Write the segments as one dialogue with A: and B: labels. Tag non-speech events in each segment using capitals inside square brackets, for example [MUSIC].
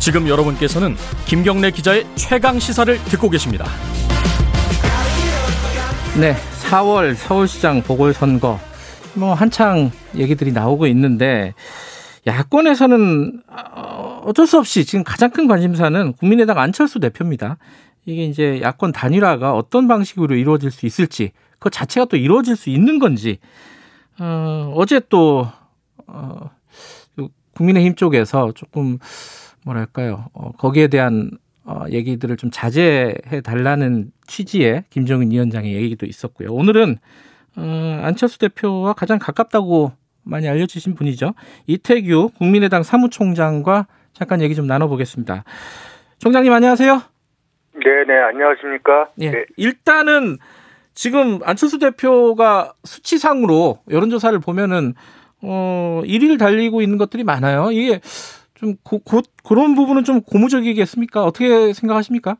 A: 지금 여러분께서는 김경래 기자의 최강 시사를 듣고 계십니다.
B: 네, 4월 서울시장 보궐선거 뭐 한창 얘기들이 나오고 있는데 야권에서는 어, 어쩔 수 없이 지금 가장 큰 관심사는 국민의당 안철수 대표입니다. 이게 이제 야권 단일화가 어떤 방식으로 이루어질 수 있을지, 그 자체가 또 이루어질 수 있는 건지, 어, 어제 또, 어, 국민의힘 쪽에서 조금, 뭐랄까요, 어, 거기에 대한 어, 얘기들을 좀 자제해 달라는 취지의 김정은 위원장의 얘기도 있었고요. 오늘은 어, 안철수 대표와 가장 가깝다고 많이 알려지신 분이죠. 이태규 국민의당 사무총장과 잠깐 얘기 좀 나눠보겠습니다. 총장님 안녕하세요.
C: 네, 네, 안녕하십니까?
B: 예.
C: 네.
B: 일단은 지금 안철수 대표가 수치상으로 여론조사를 보면은 어 1위를 달리고 있는 것들이 많아요. 이게 좀 고, 고, 그런 부분은 좀 고무적이겠습니까? 어떻게 생각하십니까?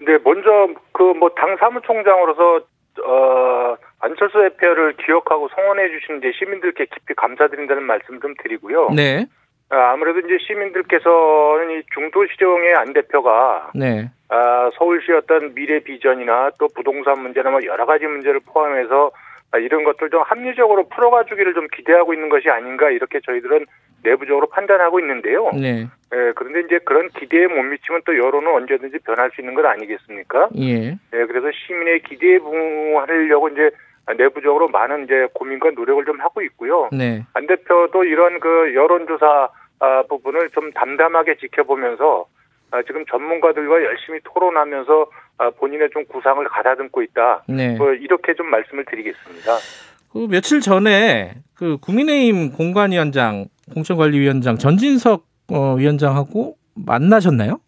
C: 네, 먼저 그 뭐 당 사무총장으로서 어 안철수 대표를 기억하고 성원해 주신 이제 시민들께 깊이 감사드린다는 말씀 좀 드리고요.
B: 네.
C: 아, 아무래도 이제 시민들께서는 이 중도시정의 안 대표가
B: 네.
C: 아, 서울시 어떤 미래 비전이나 또 부동산 문제나 뭐 여러 가지 문제를 포함해서 아, 이런 것들 좀 합리적으로 풀어가주기를 좀 기대하고 있는 것이 아닌가 이렇게 저희들은 내부적으로 판단하고 있는데요.
B: 네.
C: 예, 그런데 이제 그런 기대에 못 미치면 또 여론은 언제든지 변할 수 있는 것 아니겠습니까?
B: 예.
C: 예, 그래서 시민의 기대에 부응하려고 이제 내부적으로 많은 이제 고민과 노력을 좀 하고 있고요.
B: 네.
C: 안 대표도 이런 그 여론조사 아, 부분을 좀 담담하게 지켜보면서 아, 지금 전문가들과 열심히 토론하면서 아, 본인의 좀 구상을 가다듬고 있다.
B: 네.
C: 뭐 이렇게 좀 말씀을 드리겠습니다.
B: 그 며칠 전에 그 국민의힘 공관위원장, 공천관리위원장 전진석 어, 위원장하고 만나셨나요?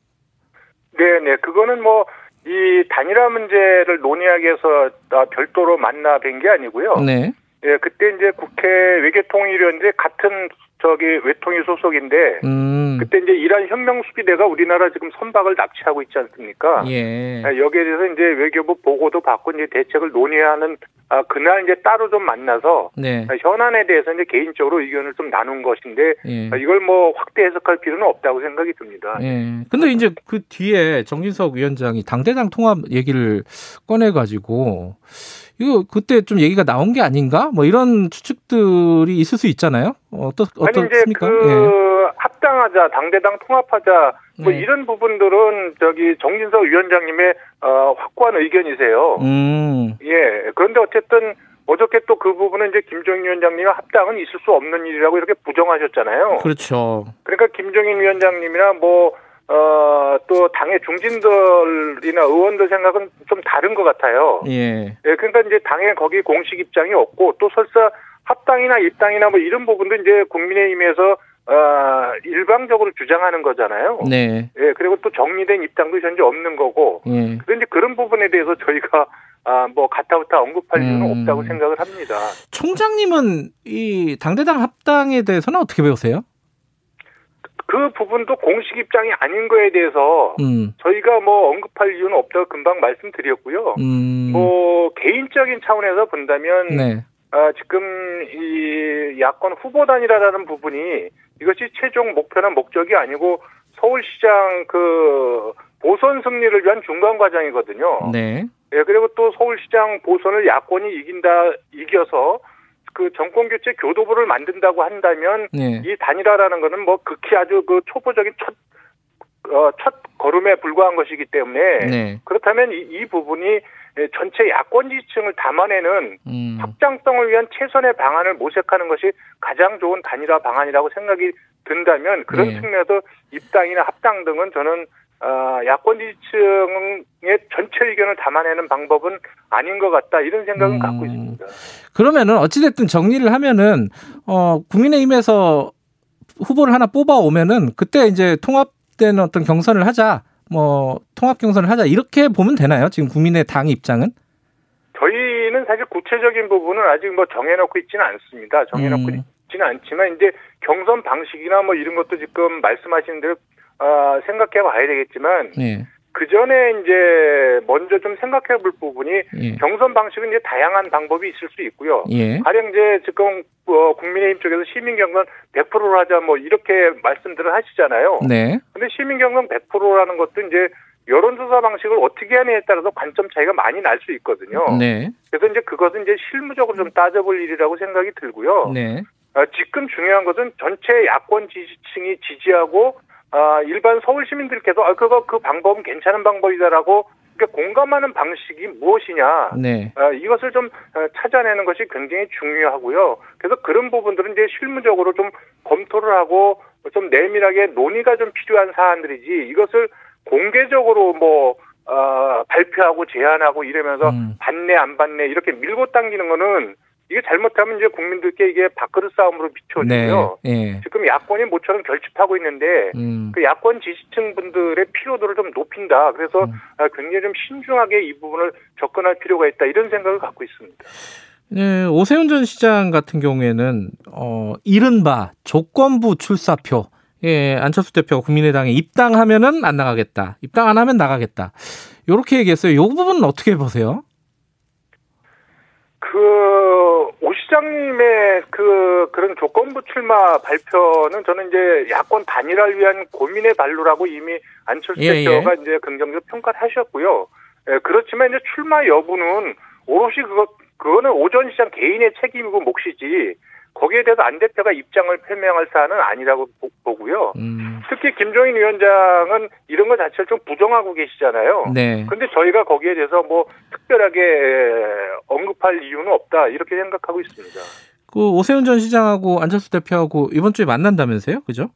C: 네, 네. 그거는 뭐 이 단일화 문제를 논의하기 위해서 아, 별도로 만나 뵌 게 아니고요.
B: 네.
C: 예, 그때 이제 국회 외교통일위원회 같은 저기 외통위 소속인데
B: 음.
C: 그때 이제 이란 혁명 수비대가 우리나라 지금 선박을 납치하고 있지 않습니까?
B: 예.
C: 아, 여기에 대해서 이제 외교부 보고도 받고 이제 대책을 논의하는 아, 그날 이제 따로 좀 만나서
B: 네.
C: 아, 현안에 대해서 이제 개인적으로 의견을 좀 나눈 것인데
B: 예.
C: 아, 이걸 뭐 확대 해석할 필요는 없다고 생각이 듭니다.
B: 예. 근데 이제 그 뒤에 정진석 위원장이 당대당 통합 얘기를 꺼내 가지고 이거 그때 좀 얘기가 나온 게 아닌가? 뭐 이런 추측들이 있을 수 있잖아요. 어떻
C: 아니 이제
B: 어떻습니까?
C: 그
B: 예.
C: 합당하자 당대당 통합하자 뭐
B: 네.
C: 이런 부분들은 저기 정진석 위원장님의 어, 확고한 의견이세요.
B: 음.
C: 예. 그런데 어쨌든 어저께 또 그 부분은 이제 김종인 위원장님의 합당은 있을 수 없는 일이라고 이렇게 부정하셨잖아요.
B: 그렇죠.
C: 그러니까 김종인 위원장님이나 뭐, 어, 또 당의 중진들이나 의원들 생각은 좀 다른 것 같아요.
B: 예.
C: 예, 그러니까 이제 당의 거기 공식 입장이 없고 또 설사 합당이나 입당이나 뭐 이런 부분도 이제 국민의힘에서 어, 일방적으로 주장하는 거잖아요.
B: 네.
C: 예, 그리고 또 정리된 입장도 현재 없는 거고.
B: 예.
C: 그런데 그런 부분에 대해서 저희가 아, 뭐 가타부타 언급할 이유는
B: 음.
C: 없다고 생각을 합니다.
B: 총장님은 이 당대당 합당에 대해서는 어떻게 배우세요?
C: 그 부분도 공식 입장이 아닌 거에 대해서
B: 음.
C: 저희가 뭐 언급할 이유는 없다고 금방 말씀드렸고요.
B: 음.
C: 뭐 개인적인 차원에서 본다면
B: 네.
C: 아, 지금 이 야권 후보단이라는 부분이 이것이 최종 목표나 목적이 아니고 서울시장 그 보선 승리를 위한 중간 과정이거든요.
B: 네.
C: 예, 그리고 또 서울시장 보선을 야권이 이긴다 이겨서 그 정권 교체 교도부를 만든다고 한다면
B: 네.
C: 이 단일화라는 거는 뭐 극히 아주 그 초보적인 첫, 어, 첫 걸음에 불과한 것이기 때문에
B: 네.
C: 그렇다면 이, 이 부분이 예, 전체 야권 지층을 담아내는
B: 음.
C: 확장성을 위한 최선의 방안을 모색하는 것이 가장 좋은 단일화 방안이라고 생각이 든다면 그런
B: 네.
C: 측면에서 입당이나 합당 등은 저는 어, 야권 지층의 전체 의견을 담아내는 방법은 아닌 것 같다 이런 생각은
B: 음.
C: 갖고 있습니다.
B: 그러면은 어찌됐든 정리를 하면은 어 국민의힘에서 후보를 하나 뽑아 오면은 그때 이제 통합된 어떤 경선을 하자 뭐 통합 경선을 하자 이렇게 보면 되나요? 지금 국민의 당 입장은?
C: 저희는 사실 구체적인 부분은 아직 뭐 정해놓고 있지는 않습니다. 정해놓고
B: 음.
C: 있지는 않지만 이제 경선 방식이나 뭐 이런 것도 지금 말씀하신 대로 어, 생각해 봐야 되겠지만
B: 네.
C: 그 전에 이제 먼저 좀 생각해 볼 부분이
B: 예.
C: 경선 방식은 이제 다양한 방법이 있을 수 있고요.
B: 예.
C: 가령 이제 지금 어, 국민의힘 쪽에서 시민 경선 100%로 하자 뭐 이렇게 말씀들을 하시잖아요.
B: 네.
C: 근데 시민 경선 100%라는 것도 이제 여론조사 방식을 어떻게 하느냐에 따라서 관점 차이가 많이 날 수 있거든요.
B: 네.
C: 그래서 이제 그것은 이제 실무적으로 좀 따져볼 일이라고 생각이 들고요.
B: 네.
C: 어, 지금 중요한 것은 전체 야권 지지층이 지지하고 아, 일반 서울 시민들께서 아, 그거 그 방법은 괜찮은 방법이다라고 그러니까 공감하는 방식이 무엇이냐
B: 네.
C: 아, 이것을 좀 어, 찾아내는 것이 굉장히 중요하고요. 그래서 그런 부분들은 이제 실무적으로 좀 검토를 하고 좀 내밀하게 논의가 좀 필요한 사안들이지 이것을 공개적으로 뭐 어, 발표하고 제안하고 이러면서
B: 음.
C: 받네 안 받네 이렇게 밀고 당기는 거는 이게 잘못하면 이제 국민들께 이게 밥그릇 싸움으로 비춰지고요.
B: 네. 예.
C: 지금 야권이 모처럼 결집하고 있는데
B: 음.
C: 그 야권 지지층 분들의 피로도를 좀 높인다. 그래서
B: 음.
C: 아, 굉장히 좀 신중하게 이 부분을 접근할 필요가 있다. 이런 생각을 갖고 있습니다.
B: 네, 오세훈 전 시장 같은 경우에는 어 이른바 조건부 출사표 예, 안철수 대표가 국민의당에 입당하면은 안 나가겠다. 입당 안 하면 나가겠다. 요렇게 얘기했어요. 요 부분은 어떻게 보세요?
C: 그, 오 시장님의 그, 그런 조건부 출마 발표는 저는 이제 야권 단일화를 위한 고민의 발로라고 이미 안철수
B: 예,
C: 대표가 이제 긍정적 평가를 하셨고요. 예, 그렇지만 이제 출마 여부는 오롯이 그거, 그거는 오전 시장 개인의 책임이고 몫이지 거기에 대해서 안 대표가 입장을 표명할 사안은 아니라고 보- 보고요.
B: 음,
C: 특히 김종인 위원장은 이런 것 자체를 좀 부정하고 계시잖아요.
B: 네.
C: 근데 저희가 거기에 대해서 뭐 특별하게 언급할 이유는 없다 이렇게 생각하고 있습니다.
B: 그 오세훈 전 시장하고 안철수 대표하고 이번 주에 만난다면서요? 그죠?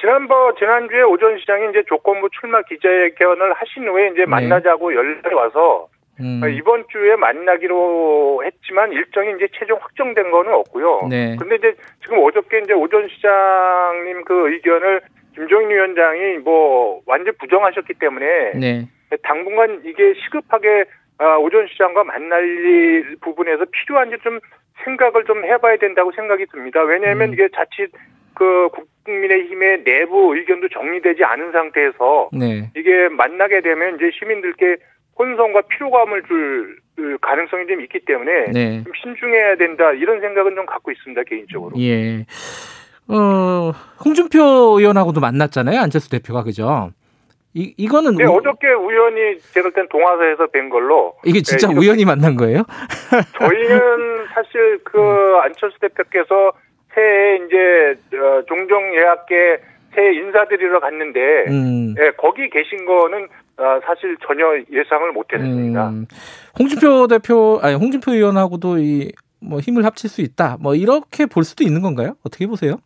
C: 지난번 지난주에 오전 시장이 이제 조건부 출마 기자회견을 하신 후에 이제
B: 네.
C: 만나자고 연락이 와서
B: 음,
C: 이번 주에 만나기로 했지만 일정이 이제 최종 확정된 거는 없고요.
B: 네.
C: 근데 이제 지금 어저께 이제 오전 시장님 그 의견을 김종인 위원장이 뭐 완전 부정하셨기 때문에
B: 네.
C: 당분간 이게 시급하게 아, 오전 시장과 만날 일 부분에서 필요한지 좀 생각을 좀 해봐야 된다고 생각이 듭니다. 왜냐하면
B: 음.
C: 이게 자칫 그 국민의힘의 내부 의견도 정리되지 않은 상태에서
B: 네.
C: 이게 만나게 되면 이제 시민들께 혼선과 피로감을 줄그 가능성이 좀 있기 때문에
B: 네.
C: 좀 신중해야 된다 이런 생각은 좀 갖고 있습니다 개인적으로.
B: 예. 어, 홍준표 의원하고도 만났잖아요. 안철수 대표가 그죠? 이 이거는
C: 네,
B: 우-
C: 어저께 우연히 제가 그땐 동화사에서 뵌 걸로
B: 이게 진짜
C: 네,
B: 우연히 만난 거예요? [LAUGHS]
C: 저희는 사실 그 안철수 대표께서 새해 이제 어, 종종 예약계 새해 인사드리러 갔는데
B: 음.
C: 예, 거기 계신 거는 어, 사실 전혀 예상을 못했습니다.
B: 음, 홍준표 대표, 아니 홍준표 의원하고도 이 뭐 힘을 합칠 수 있다. 뭐 이렇게 볼 수도 있는 건가요? 어떻게 보세요?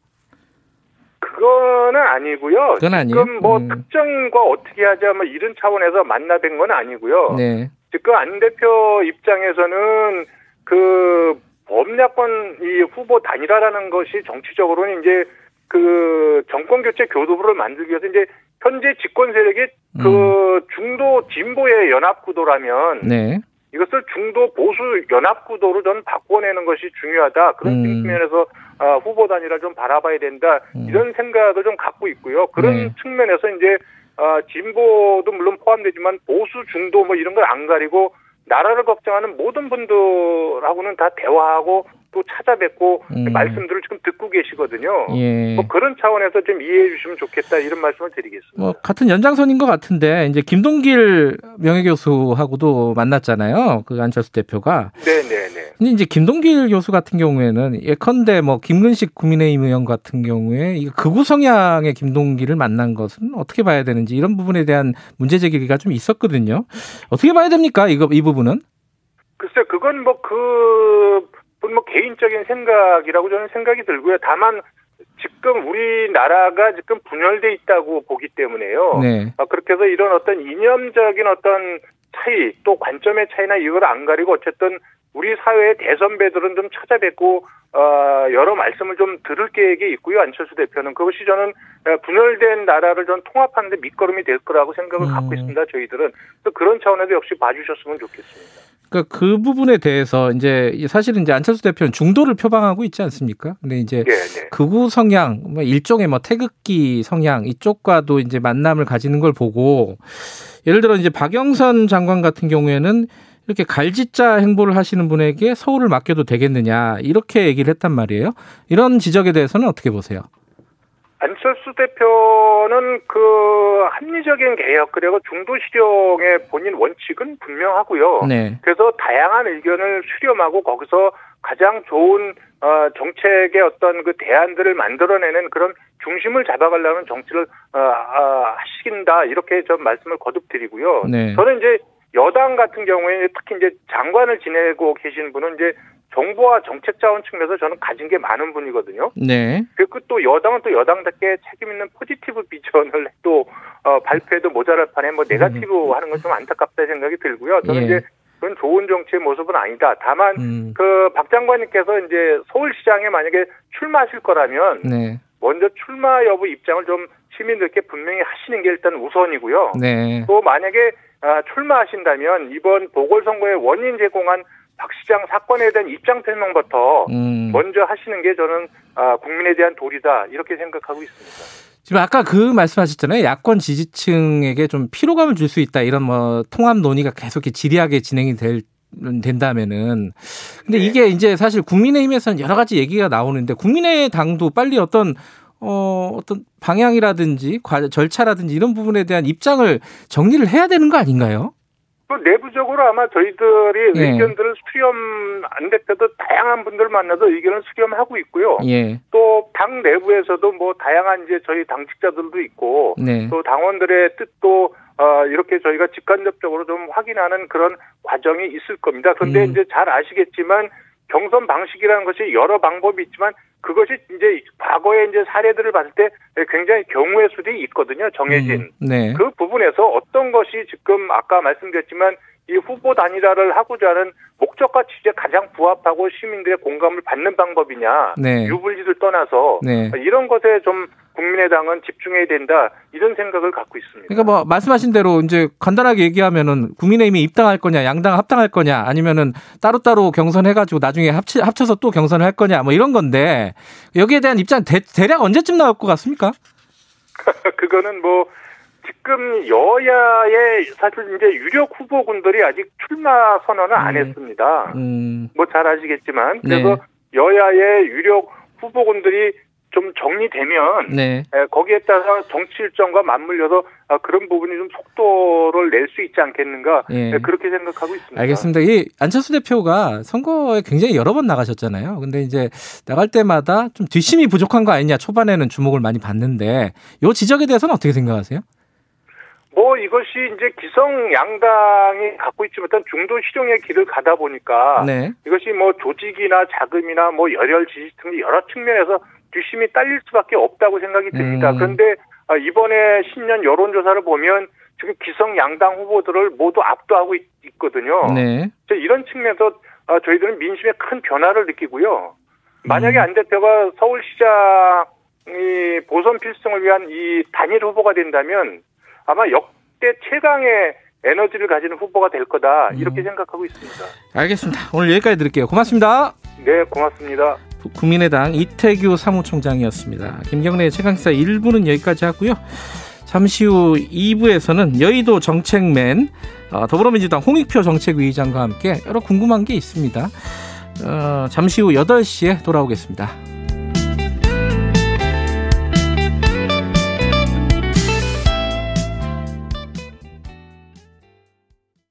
C: 그거는 아니고요.
B: 그건 아니에요.
C: 지금 뭐
B: 음.
C: 특정인과 어떻게 하자 뭐 이런 차원에서 만나뵌 건 아니고요.
B: 네.
C: 지금 안 대표 입장에서는 그 범야권 이 후보 단일화라는 것이 정치적으로는 이제 그 정권 교체 교도부를 만들기 위해서 이제 현재 집권 세력이 그 중도 진보의 연합 구도라면
B: 음. 네.
C: 이것을 중도 보수 연합 구도로 좀 바꿔내는 것이 중요하다 그런
B: 음.
C: 측면에서 아, 후보 단일화 좀 바라봐야 된다
B: 음.
C: 이런 생각을 좀 갖고 있고요 그런
B: 네.
C: 측면에서 이제 아, 진보도 물론 포함되지만 보수 중도 뭐 이런 걸 안 가리고 나라를 걱정하는 모든 분들하고는 다 대화하고 또 찾아뵙고
B: 음.
C: 말씀들을 지금 듣고 계시거든요.
B: 예.
C: 뭐 그런 차원에서 좀 이해해 주시면 좋겠다 이런 말씀을 드리겠습니다.
B: 뭐 같은 연장선인 것 같은데 이제 김동길 명예교수하고도 만났잖아요. 그 안철수 대표가.
C: 네네네.
B: 근데 이제 김동길 교수 같은 경우에는 예컨대 뭐 김근식 국민의힘 의원 같은 경우에 이 극우 성향의 김동길을 만난 것은 어떻게 봐야 되는지 이런 부분에 대한 문제 제기가 좀 있었거든요. 어떻게 봐야 됩니까? 이거 이 부분은?
C: 글쎄 그건 뭐 그 뭐 개인적인 생각이라고 저는 생각이 들고요. 다만 지금 우리나라가 지금 분열돼 있다고 보기 때문에요.
B: 네.
C: 아, 그렇게 해서 이런 어떤 이념적인 어떤 차이 또 관점의 차이나 이걸 안 가리고 어쨌든 우리 사회의 대선배들은 좀 찾아뵙고 어, 여러 말씀을 좀 들을 계획이 있고요. 안철수 대표는 그것이 저는 어, 분열된 나라를 좀 통합하는데 밑거름이 될 거라고 생각을
B: 음.
C: 갖고 있습니다. 저희들은 그래서 그런 차원에서 역시 봐주셨으면 좋겠습니다.
B: 그러니까 그 부분에 대해서 이제 사실은 이제 안철수 대표는 중도를 표방하고 있지 않습니까? 근데 이제 네, 네. 극우 성향, 뭐 일종의 뭐 태극기 성향 이쪽과도 이제 만남을 가지는 걸 보고 예를 들어 이제 박영선 장관 같은 경우에는 이렇게 갈짓자 행보를 하시는 분에게 서울을 맡겨도 되겠느냐 이렇게 얘기를 했단 말이에요. 이런 지적에 대해서는 어떻게 보세요?
C: 안철수 대표는 그 합리적인 개혁 그리고 중도 실용의 본인 원칙은 분명하고요. 네. 그래서 다양한 의견을 수렴하고 거기서 가장 좋은 어, 정책의 어떤 그 대안들을 만들어내는 그런 중심을 잡아가려는 정치를 어, 어, 하신다 이렇게 좀 말씀을 거듭 드리고요. 네. 저는 이제 여당 같은 경우에 특히 이제 장관을 지내고 계신 분은 이제 정부와 정책 자원 측면에서 저는 가진 게 많은 분이거든요. 네. 그리고 또 여당은 또 여당답게 책임 있는 포지티브 비전을 [LAUGHS] 또 어, 발표해도 모자랄 판에 뭐 네가티브 음. 하는 건 좀 안타깝다 생각이 들고요. 저는 예. 이제 그건 좋은 정치의 모습은 아니다. 다만 음. 그박 장관님께서 이제 서울시장에 만약에 출마하실 거라면 네. 먼저 출마 여부 입장을 좀 시민들께 분명히 하시는 게 일단 우선이고요. 네. 또 만약에 아, 출마하신다면 이번 보궐선거의 원인 제공한 박 시장 사건에 대한 입장 설명부터 음. 먼저 하시는 게 저는 아, 국민에 대한 도리다 이렇게 생각하고 있습니다.
B: 지금 아까 그 말씀하셨잖아요. 야권 지지층에게 좀 피로감을 줄 수 있다 이런 뭐 통합 논의가 계속 지리하게 진행이 될 된다면은 근데 네. 이게 이제 사실 국민의힘에서는 여러 가지 얘기가 나오는데 국민의 당도 빨리 어떤 어 어떤 방향이라든지 절차라든지 이런 부분에 대한 입장을 정리를 해야 되는 거 아닌가요?
C: 그 내부적으로 아마 저희들이 예. 의견들을 수렴 안 됐어도 다양한 분들 만나서 의견을 수렴하고 있고요. 예. 또당 내부에서도 뭐 다양한 이제 저희 당직자들도 있고 네. 또 당원들의 뜻도 어 이렇게 저희가 직간접적으로 좀 확인하는 그런 과정이 있을 겁니다. 그런데 음. 이제 잘 아시겠지만 경선 방식이라는 것이 여러 방법이 있지만 그것이 이제 과거의 이제 사례들을 봤을 때 굉장히 경우의 수도 있거든요. 정해진. 음, 네. 그 부분에서 어떤 것이 지금 아까 말씀드렸지만 이 후보 단일화를 하고자 하는 목적과 취지에 가장 부합하고 시민들의 공감을 받는 방법이냐. 네. 유불리를 떠나서 네. 이런 것에 좀 국민의당은 집중해야 된다 이런 생각을 갖고 있습니다.
B: 그러니까 뭐 말씀하신 대로 이제 간단하게 얘기하면은 국민의힘이 입당할 거냐, 양당 합당할 거냐, 아니면은 따로따로 경선해가지고 나중에 합치, 합쳐서 또 경선을 할 거냐, 뭐 이런 건데 여기에 대한 입장 대, 대략 언제쯤 나올 것 같습니까? [LAUGHS]
C: 그거는 뭐 지금 여야의 사실 이제 유력 후보군들이 아직 출마 선언을 안 음. 했습니다. 음. 뭐잘 아시겠지만 그래서 네. 여야의 유력 후보군들이 좀 정리되면 네. 거기에 따라 정치 일정과 맞물려서 아, 그런 부분이 좀 속도를 낼 수 있지 않겠는가 예. 그렇게 생각하고 있습니다.
B: 알겠습니다. 이 안철수 대표가 선거에 굉장히 여러 번 나가셨잖아요. 근데 이제 나갈 때마다 좀 뒷심이 부족한 거 아니냐 초반에는 주목을 많이 받는데 이 지적에 대해서는 어떻게 생각하세요?
C: 뭐 이것이 이제 기성 양당이 갖고 있지 못한 중도 실용의 길을 가다 보니까 네. 이것이 뭐 조직이나 자금이나 뭐 열혈 지지층 여러 측면에서 뒷심이 딸릴 수밖에 없다고 생각이 듭니다. 음. 그런데 아, 이번에 신년 여론조사를 보면 지금 기성 양당 후보들을 모두 압도하고 있, 거든요 네. 이런 측면에서 아, 저희들은 민심의 큰 변화를 느끼고요. 만약에 음. 안 대표가 서울시장이 보선 필승을 위한 이 단일 후보가 된다면 아마 역대 최강의 에너지를 가지는 후보가 될 거다 이렇게 음. 생각하고 있습니다.
B: 알겠습니다. 오늘 여기까지 드릴게요. 고맙습니다.
C: 네, 고맙습니다.
B: 국민의당 이태규 사무총장이었습니다. 김경래의 최강사 1부는 여기까지 하고요. 잠시 후 2부에서는 여의도 정책맨 어, 더불어민주당 홍익표 정책위의장과 함께 여러 궁금한 게 있습니다. 어, 잠시 후 8시에 돌아오겠습니다.